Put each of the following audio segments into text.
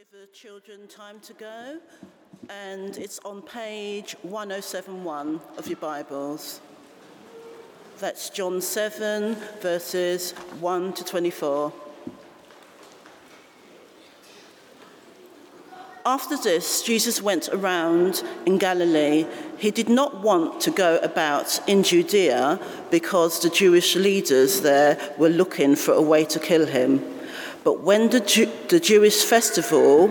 give the children time to go, and it's on page 1071 of your Bibles. That's John 7, verses 1 to 24. After this, Jesus went around in Galilee. He did not want to go about in Judea because the Jewish leaders there were looking for a way to kill him. But when the, the Jewish festival,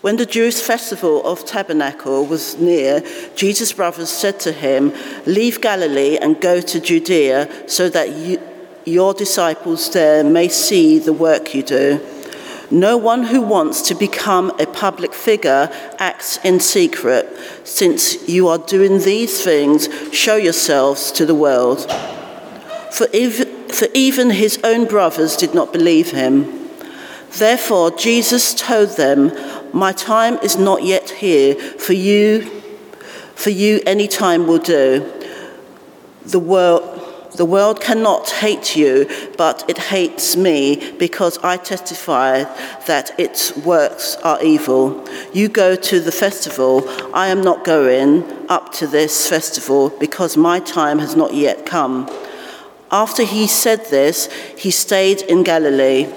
when the Jewish festival of Tabernacle was near, Jesus' brothers said to him, Leave Galilee and go to Judea so that you, your disciples there may see the work you do. No one who wants to become a public figure acts in secret. Since you are doing these things, show yourselves to the world. For if, for even his own brothers did not believe him. Therefore, Jesus told them, My time is not yet here, for you, for you any time will do. The world, the world cannot hate you, but it hates me because I testify that its works are evil. You go to the festival. I am not going up to this festival because my time has not yet come. After he said this, he stayed in Galilee.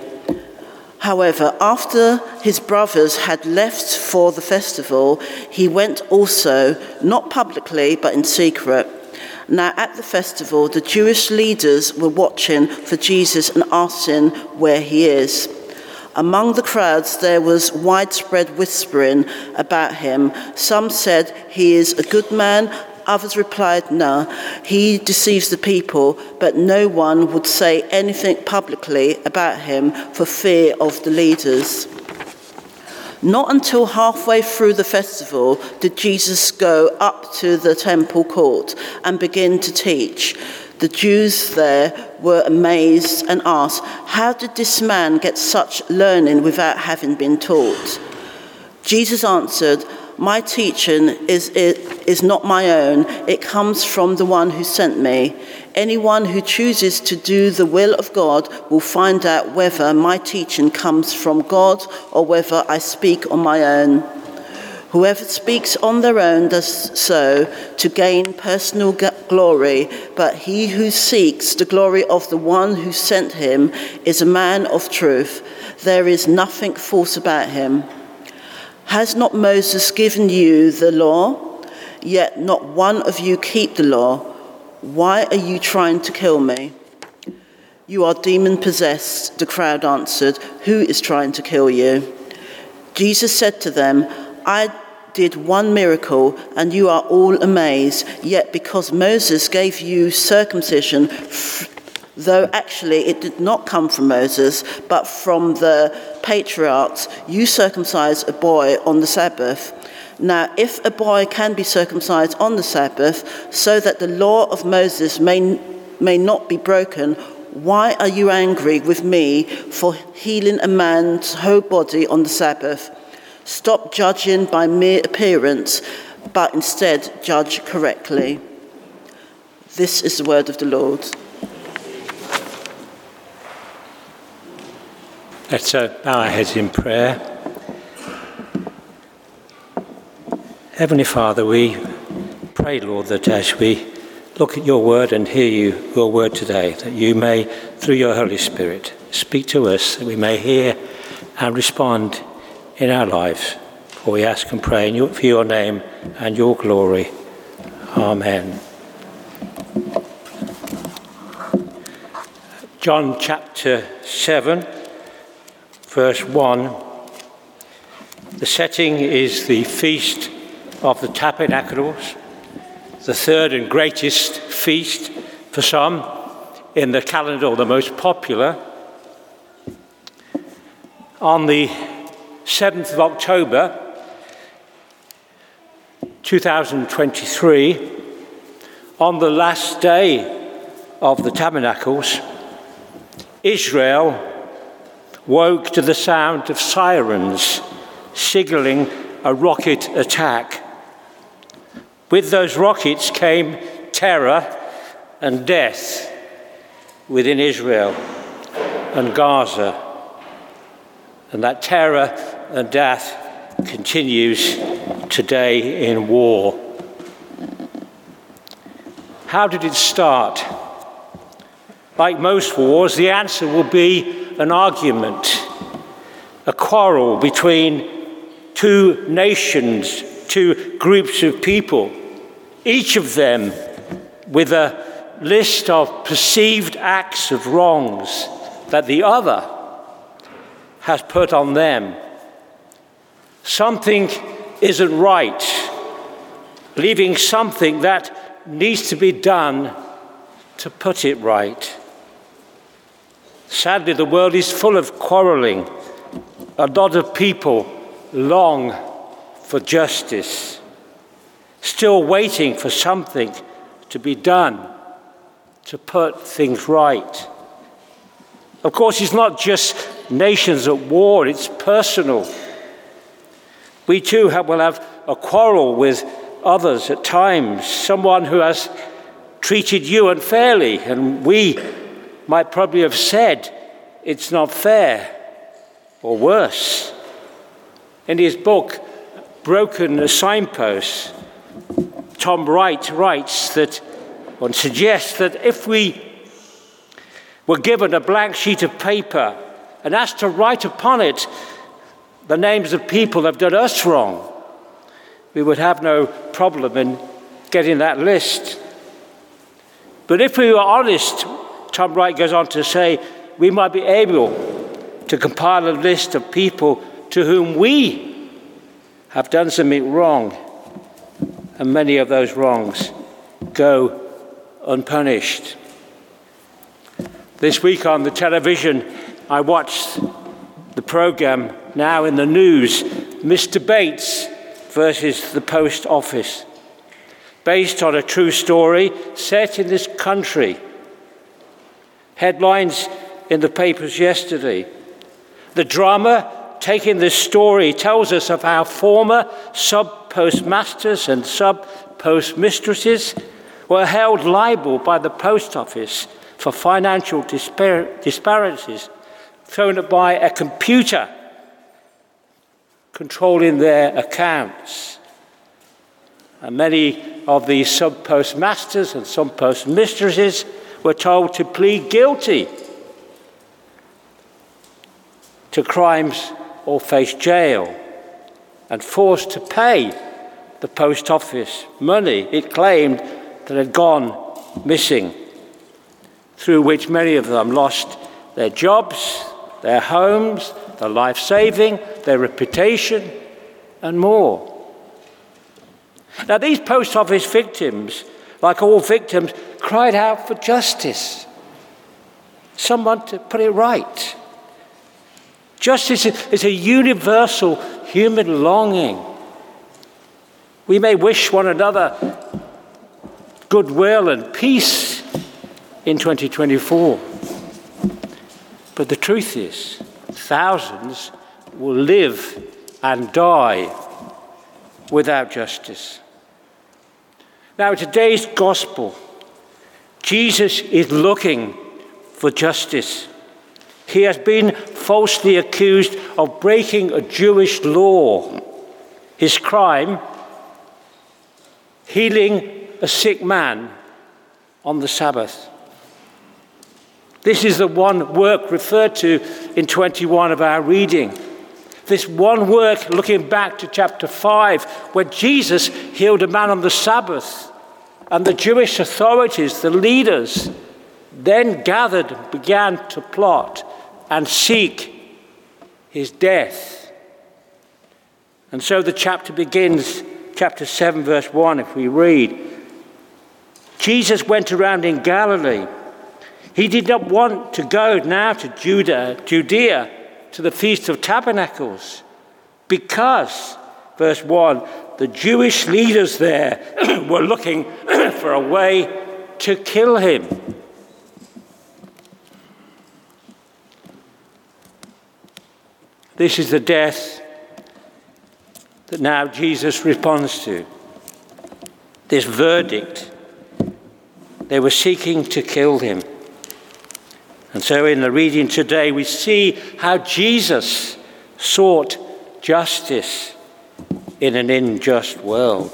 However, after his brothers had left for the festival, he went also, not publicly, but in secret. Now, at the festival, the Jewish leaders were watching for Jesus and asking where he is. Among the crowds, there was widespread whispering about him. Some said he is a good man, Others replied, No, he deceives the people, but no one would say anything publicly about him for fear of the leaders. Not until halfway through the festival did Jesus go up to the temple court and begin to teach. The Jews there were amazed and asked, How did this man get such learning without having been taught? Jesus answered, My teaching is, is not my own, it comes from the one who sent me. Anyone who chooses to do the will of God will find out whether my teaching comes from God or whether I speak on my own. Whoever speaks on their own does so to gain personal glory, but he who seeks the glory of the one who sent him is a man of truth. There is nothing false about him. Has not Moses given you the law? Yet not one of you keep the law. Why are you trying to kill me? You are demon possessed, the crowd answered. Who is trying to kill you? Jesus said to them, I did one miracle, and you are all amazed. Yet because Moses gave you circumcision, though actually it did not come from Moses, but from the patriarchs, you circumcise a boy on the Sabbath. Now, if a boy can be circumcised on the Sabbath, so that the law of Moses may, may not be broken, why are you angry with me for healing a man's whole body on the Sabbath? Stop judging by mere appearance, but instead judge correctly. This is the word of the Lord. Let's uh, bow our heads in prayer. Heavenly Father, we pray, Lord, that as we look at your word and hear you, your word today, that you may, through your Holy Spirit, speak to us, that we may hear and respond in our lives. For we ask and pray for your name and your glory. Amen. John chapter 7 verse 1. The setting is the Feast of the Tabernacles, the third and greatest feast for some in the calendar, or the most popular. On the 7th of October 2023, on the last day of the Tabernacles, Israel woke to the sound of sirens signaling a rocket attack. With those rockets came terror and death within Israel and Gaza. And that terror and death continues today in war. How did it start? Like most wars, the answer will be an argument, a quarrel between two nations, two groups of people, each of them with a list of perceived acts of wrongs that the other has put on them. Something isn't right, leaving something that needs to be done to put it right. Sadly, the world is full of quarreling. A lot of people long for justice, still waiting for something to be done to put things right. Of course, it's not just nations at war, it's personal. We too have, will have a quarrel with others at times, someone who has treated you unfairly, and we might probably have said it's not fair, or worse. In his book, Broken Signposts, Tom Wright writes that, or suggests that if we were given a blank sheet of paper and asked to write upon it the names of people that have done us wrong, we would have no problem in getting that list. But if we were honest, Tom Wright goes on to say, we might be able to compile a list of people to whom we have done something wrong, and many of those wrongs go unpunished. This week on the television, I watched the program now in the news Mr. Bates versus the Post Office, based on a true story set in this country. Headlines in the papers yesterday. The drama taking this story tells us of how former sub postmasters and sub postmistresses were held liable by the post office for financial dispar- disparities thrown up by a computer controlling their accounts. And many of these sub postmasters and sub postmistresses were told to plead guilty to crimes or face jail and forced to pay the post office money it claimed that had gone missing, through which many of them lost their jobs, their homes, their life saving, their reputation, and more. Now, these post office victims, like all victims, cried out for justice, someone to put it right. Justice is a universal human longing. We may wish one another goodwill and peace in 2024. But the truth is, thousands will live and die without justice. Now, today's gospel, Jesus is looking for justice. He has been falsely accused of breaking a Jewish law. His crime, healing a sick man on the Sabbath. This is the one work referred to in 21 of our reading. This one work, looking back to chapter 5, where Jesus healed a man on the Sabbath, and the Jewish authorities, the leaders, then gathered began to plot and seek his death. And so the chapter begins, chapter 7, verse 1, if we read Jesus went around in Galilee he did not want to go now to Judah, Judea, to the Feast of Tabernacles, because, verse 1, the Jewish leaders there were looking for a way to kill him. This is the death that now Jesus responds to. This verdict. They were seeking to kill him. And so in the reading today, we see how Jesus sought justice in an unjust world.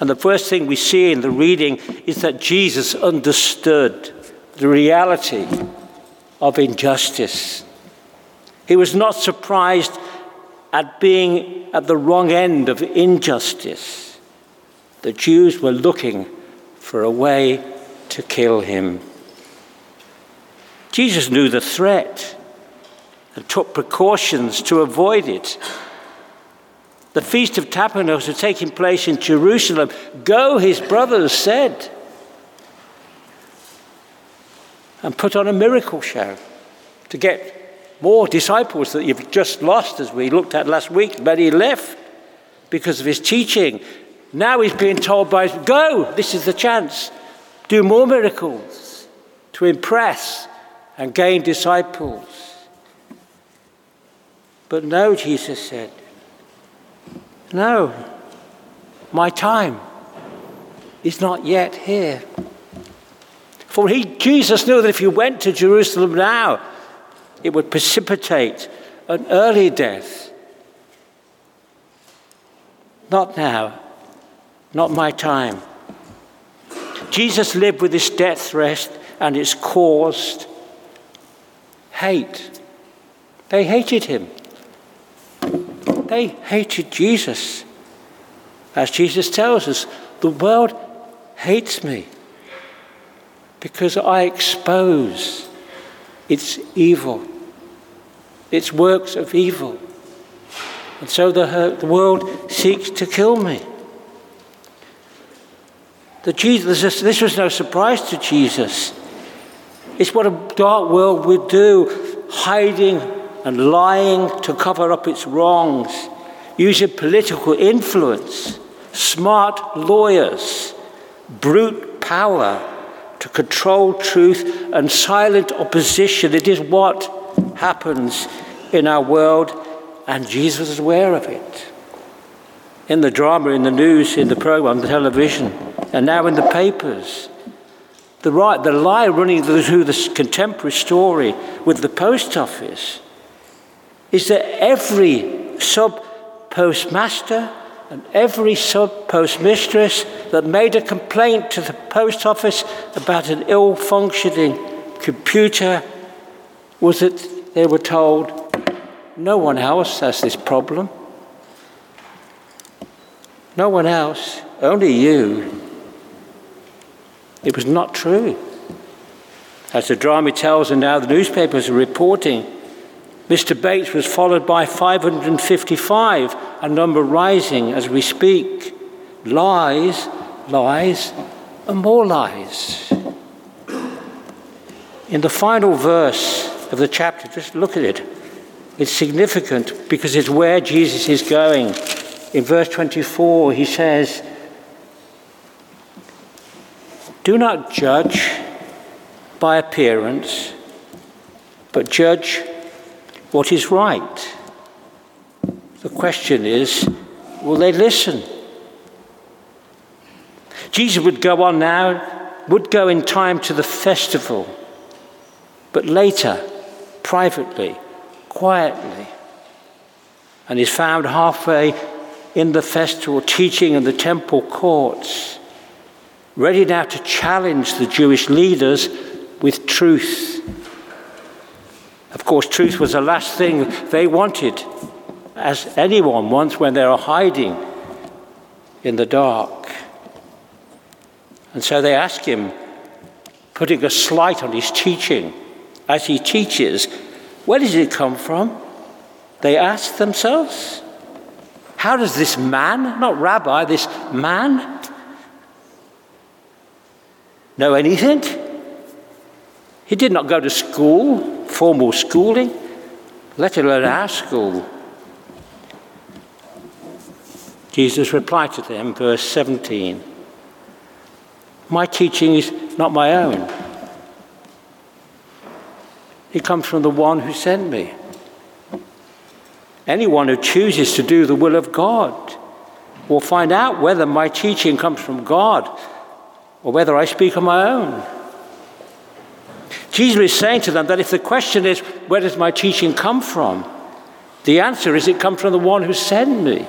And the first thing we see in the reading is that Jesus understood the reality of injustice. He was not surprised at being at the wrong end of injustice. The Jews were looking for a way to kill him. Jesus knew the threat and took precautions to avoid it. The Feast of Tabernacles was taking place in Jerusalem. Go, his brothers said, and put on a miracle show to get more disciples that you've just lost, as we looked at last week. Many left because of his teaching. Now he's being told by, go, this is the chance. Do more miracles to impress and gain disciples. But no, Jesus said, no, my time is not yet here. For he, Jesus knew that if he went to Jerusalem now, it would precipitate an early death. Not now, not my time. Jesus lived with this death threat, and it's caused hate. They hated him. They hated Jesus. As Jesus tells us, the world hates me because I expose its evil, its works of evil. And so the, the world seeks to kill me. The Jesus, this was no surprise to Jesus. It's what a dark world would do, hiding and lying to cover up its wrongs, using political influence, smart lawyers, brute power to control truth and silent opposition. It is what happens in our world, and Jesus is aware of it. In the drama, in the news, in the program, the television, and now in the papers. The, right, the lie running through the contemporary story with the post office is that every sub postmaster and every sub postmistress that made a complaint to the post office about an ill functioning computer was that they were told, no one else has this problem. No one else, only you. It was not true. As the drama tells, and now the newspapers are reporting, Mr. Bates was followed by 555, a number rising as we speak. Lies, lies, and more lies. In the final verse of the chapter, just look at it. It's significant because it's where Jesus is going. In verse 24, he says, Do not judge by appearance, but judge what is right. The question is will they listen? Jesus would go on now, would go in time to the festival, but later, privately, quietly, and is found halfway in the festival teaching in the temple courts, ready now to challenge the Jewish leaders with truth. Of course, truth was the last thing they wanted, as anyone wants when they're hiding in the dark. And so they ask him, putting a slight on his teaching, as he teaches, where does it come from? They ask themselves. How does this man, not rabbi, this man, know anything? He did not go to school formal schooling, let alone our school. Jesus replied to them, verse 17 My teaching is not my own, it comes from the one who sent me. Anyone who chooses to do the will of God will find out whether my teaching comes from God or whether I speak on my own. Jesus is saying to them that if the question is, where does my teaching come from? The answer is it comes from the one who sent me.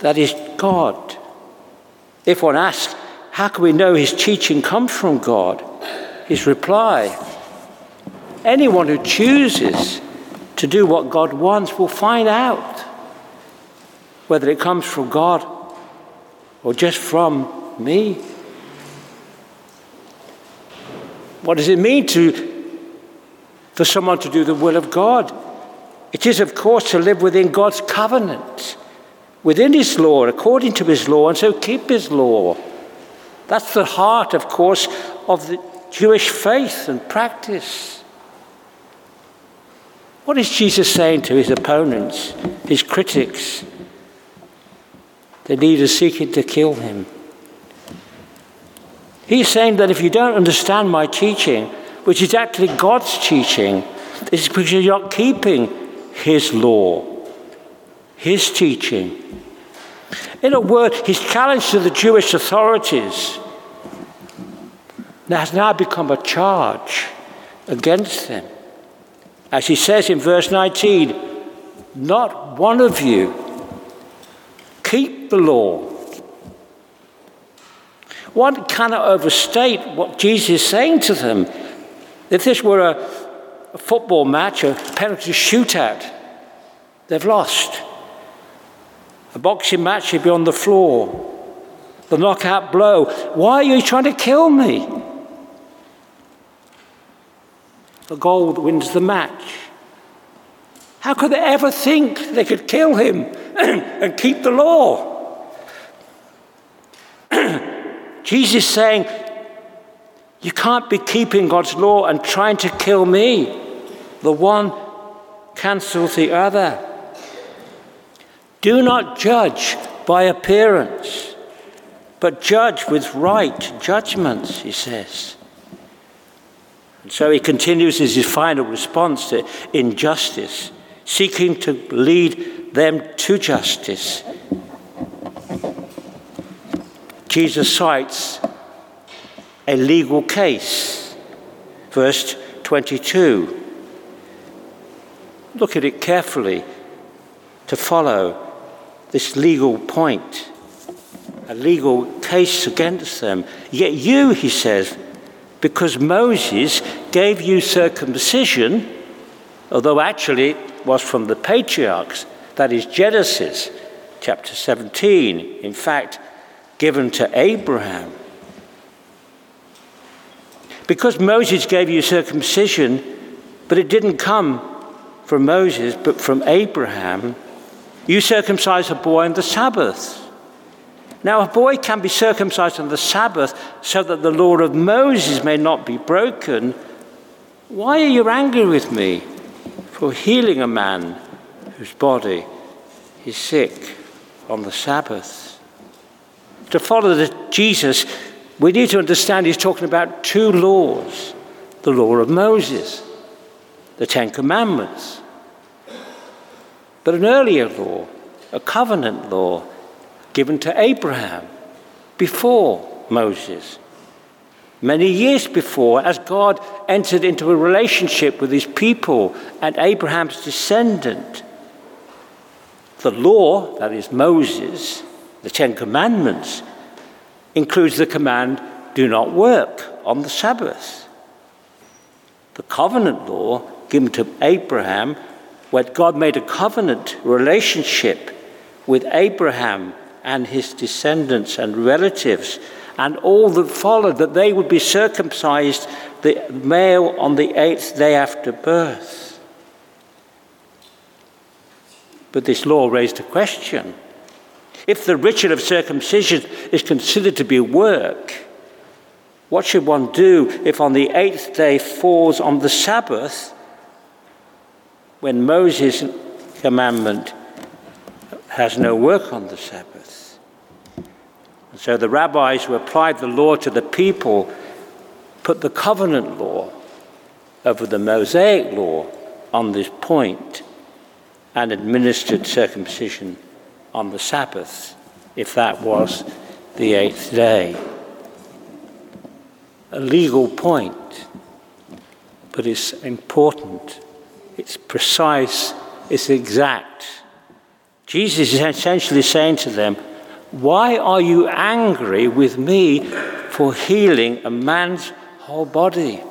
That is God. If one asks, how can we know his teaching comes from God? His reply anyone who chooses to do what God wants will find out whether it comes from God or just from me. What does it mean to, for someone to do the will of God? It is, of course, to live within God's covenant, within His law, according to His law, and so keep His law. That's the heart, of course, of the Jewish faith and practice. What is Jesus saying to his opponents, his critics? The leaders seeking to kill him. He's saying that if you don't understand my teaching, which is actually God's teaching, it's because you're not keeping his law, his teaching. In a word, his challenge to the Jewish authorities has now become a charge against them. As he says in verse 19, not one of you keep the law. One cannot overstate what Jesus is saying to them. If this were a, a football match, a penalty shootout, they've lost. A boxing match, you'd be on the floor. The knockout blow. Why are you trying to kill me? The goal that wins the match. How could they ever think they could kill him and keep the law? Jesus saying, You can't be keeping God's law and trying to kill me. The one cancels the other. Do not judge by appearance, but judge with right judgments, he says. And so he continues as his final response to injustice, seeking to lead them to justice. Jesus cites a legal case. Verse 22. Look at it carefully to follow this legal point, a legal case against them. Yet you, he says, because Moses gave you circumcision, although actually it was from the patriarchs, that is Genesis chapter 17, in fact, given to Abraham. Because Moses gave you circumcision, but it didn't come from Moses, but from Abraham, you circumcise a boy on the Sabbath. Now, a boy can be circumcised on the Sabbath so that the law of Moses may not be broken. Why are you angry with me for healing a man whose body is sick on the Sabbath? To follow the Jesus, we need to understand he's talking about two laws. The law of Moses, the Ten Commandments, but an earlier law, a covenant law given to Abraham before Moses. Many years before, as God entered into a relationship with his people and Abraham's descendant, the law, that is Moses, the Ten Commandments, includes the command do not work on the Sabbath. The covenant law given to Abraham, where God made a covenant relationship with Abraham and his descendants and relatives, and all that followed, that they would be circumcised, the male on the eighth day after birth. But this law raised a question. If the ritual of circumcision is considered to be work, what should one do if on the eighth day falls on the Sabbath when Moses' commandment has no work on the Sabbath. And so the rabbis who applied the law to the people put the covenant law over the Mosaic law on this point and administered circumcision on the Sabbath, if that was the eighth day. A legal point, but it's important, it's precise it's exact. Jesus is essentially saying to them, Why are you angry with me for healing a man's whole body?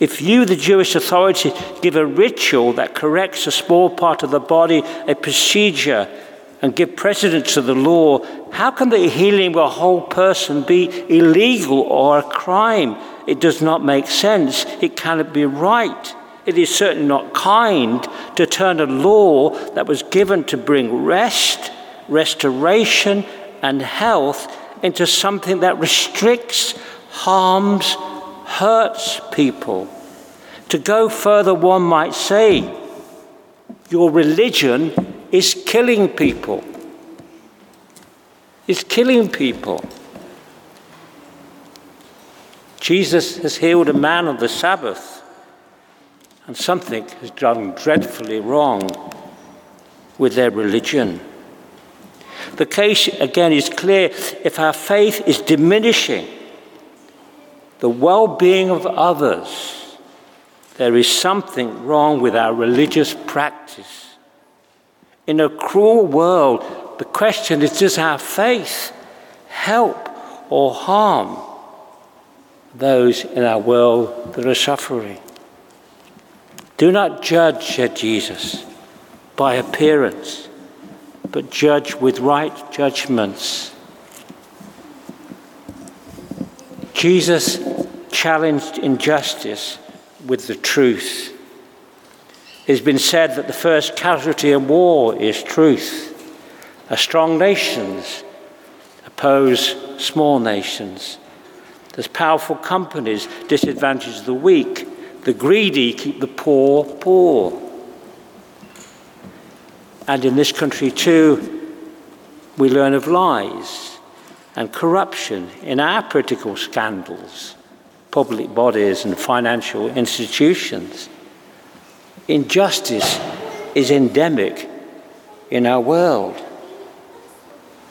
If you, the Jewish authority, give a ritual that corrects a small part of the body, a procedure, and give precedence to the law, how can the healing of a whole person be illegal or a crime? It does not make sense. It cannot be right. It is certainly not kind to turn a law that was given to bring rest, restoration, and health into something that restricts, harms, hurts people. To go further, one might say, your religion is killing people. It's killing people. Jesus has healed a man on the Sabbath, and something has gone dreadfully wrong with their religion. The case, again, is clear. If our faith is diminishing the well being of others, there is something wrong with our religious practice. In a cruel world, the question is does our faith help or harm those in our world that are suffering? Do not judge, said Jesus, by appearance, but judge with right judgments. Jesus challenged injustice with the truth. It's been said that the first casualty in war is truth. A strong nations oppose small nations. There's powerful companies disadvantage the weak. The greedy keep the poor poor. And in this country, too, we learn of lies and corruption in our political scandals, public bodies, and financial institutions. Injustice is endemic in our world.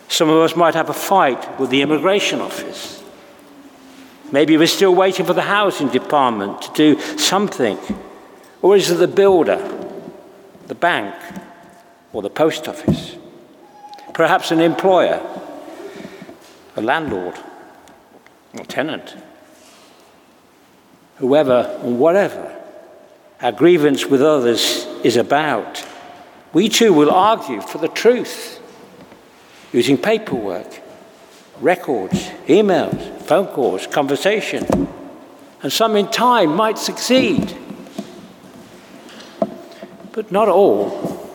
Some of us might have a fight with the immigration office. Maybe we're still waiting for the housing department to do something. Or is it the builder, the bank, or the post office? Perhaps an employer, a landlord, a tenant, whoever and whatever our grievance with others is about. We too will argue for the truth using paperwork, records, emails, phone calls, conversation, and some in time might succeed. But not all.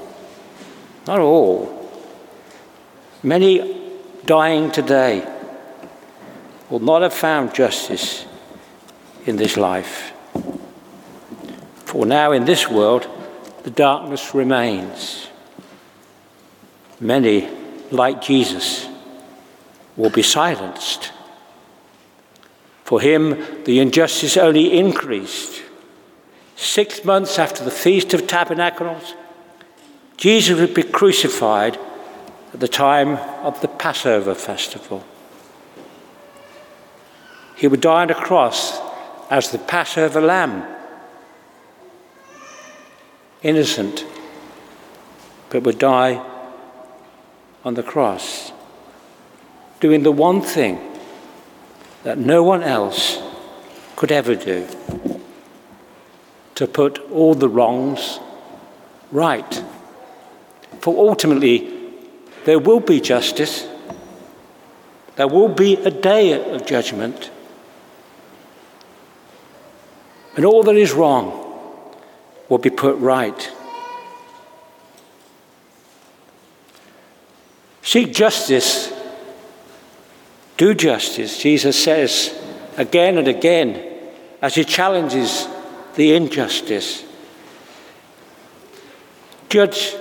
Not all. Many dying today will not have found justice in this life. For now in this world, the darkness remains. Many, like Jesus, will be silenced. For him, the injustice only increased. Six months after the Feast of Tabernacles, Jesus would be crucified at the time of the Passover festival. He would die on a cross as the Passover lamb innocent, but would die on the cross, doing the one thing that no one else could ever do to put all the wrongs right. For ultimately, there will be justice, there will be a day of judgment, and all that is wrong will be put right. Seek justice, do justice, Jesus says again and again as he challenges the injustice. Judge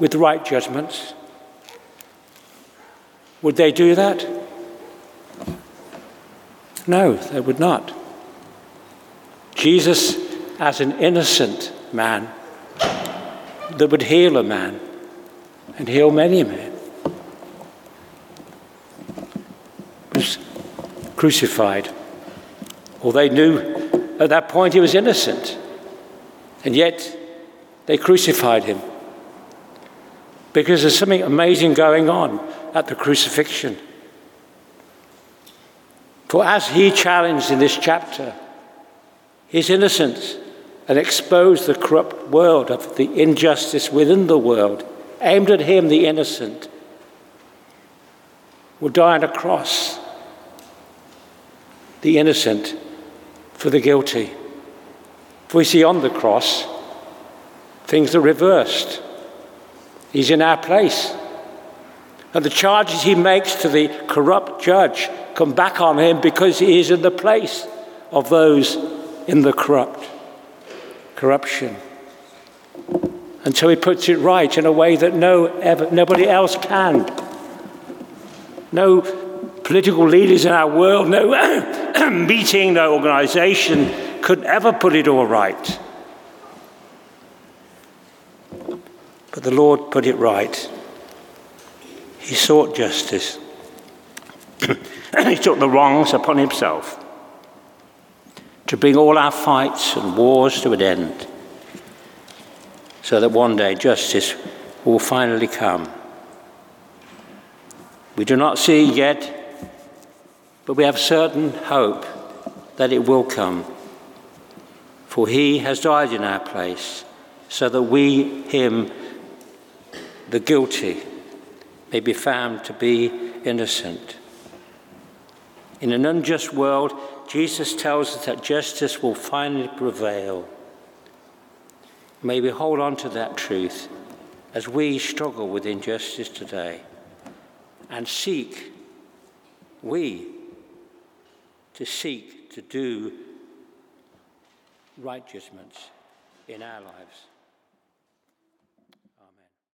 with right judgments. Would they do that? No, they would not. Jesus, as an innocent man that would heal a man and heal many men. Was crucified. Well, they knew at that point he was innocent. And yet, They crucified him because there's something amazing going on at the crucifixion. For as he challenged in this chapter his innocence and exposed the corrupt world of the injustice within the world, aimed at him, the innocent, will die on a cross, the innocent for the guilty. For we see on the cross, things are reversed. He's in our place. And the charges he makes to the corrupt judge come back on him because he is in the place of those in the corrupt corruption. And so he puts it right in a way that no, ever, nobody else can. No political leaders in our world, no meeting, no organization could ever put it all right. But the Lord put it right. He sought justice. he took the wrongs upon himself to bring all our fights and wars to an end so that one day justice will finally come. We do not see yet, but we have certain hope that it will come. For he has died in our place, so that we, him, the guilty, may be found to be innocent. In an unjust world, Jesus tells us that justice will finally prevail. May we hold on to that truth as we struggle with injustice today and seek, we, to seek to do right judgments in our lives.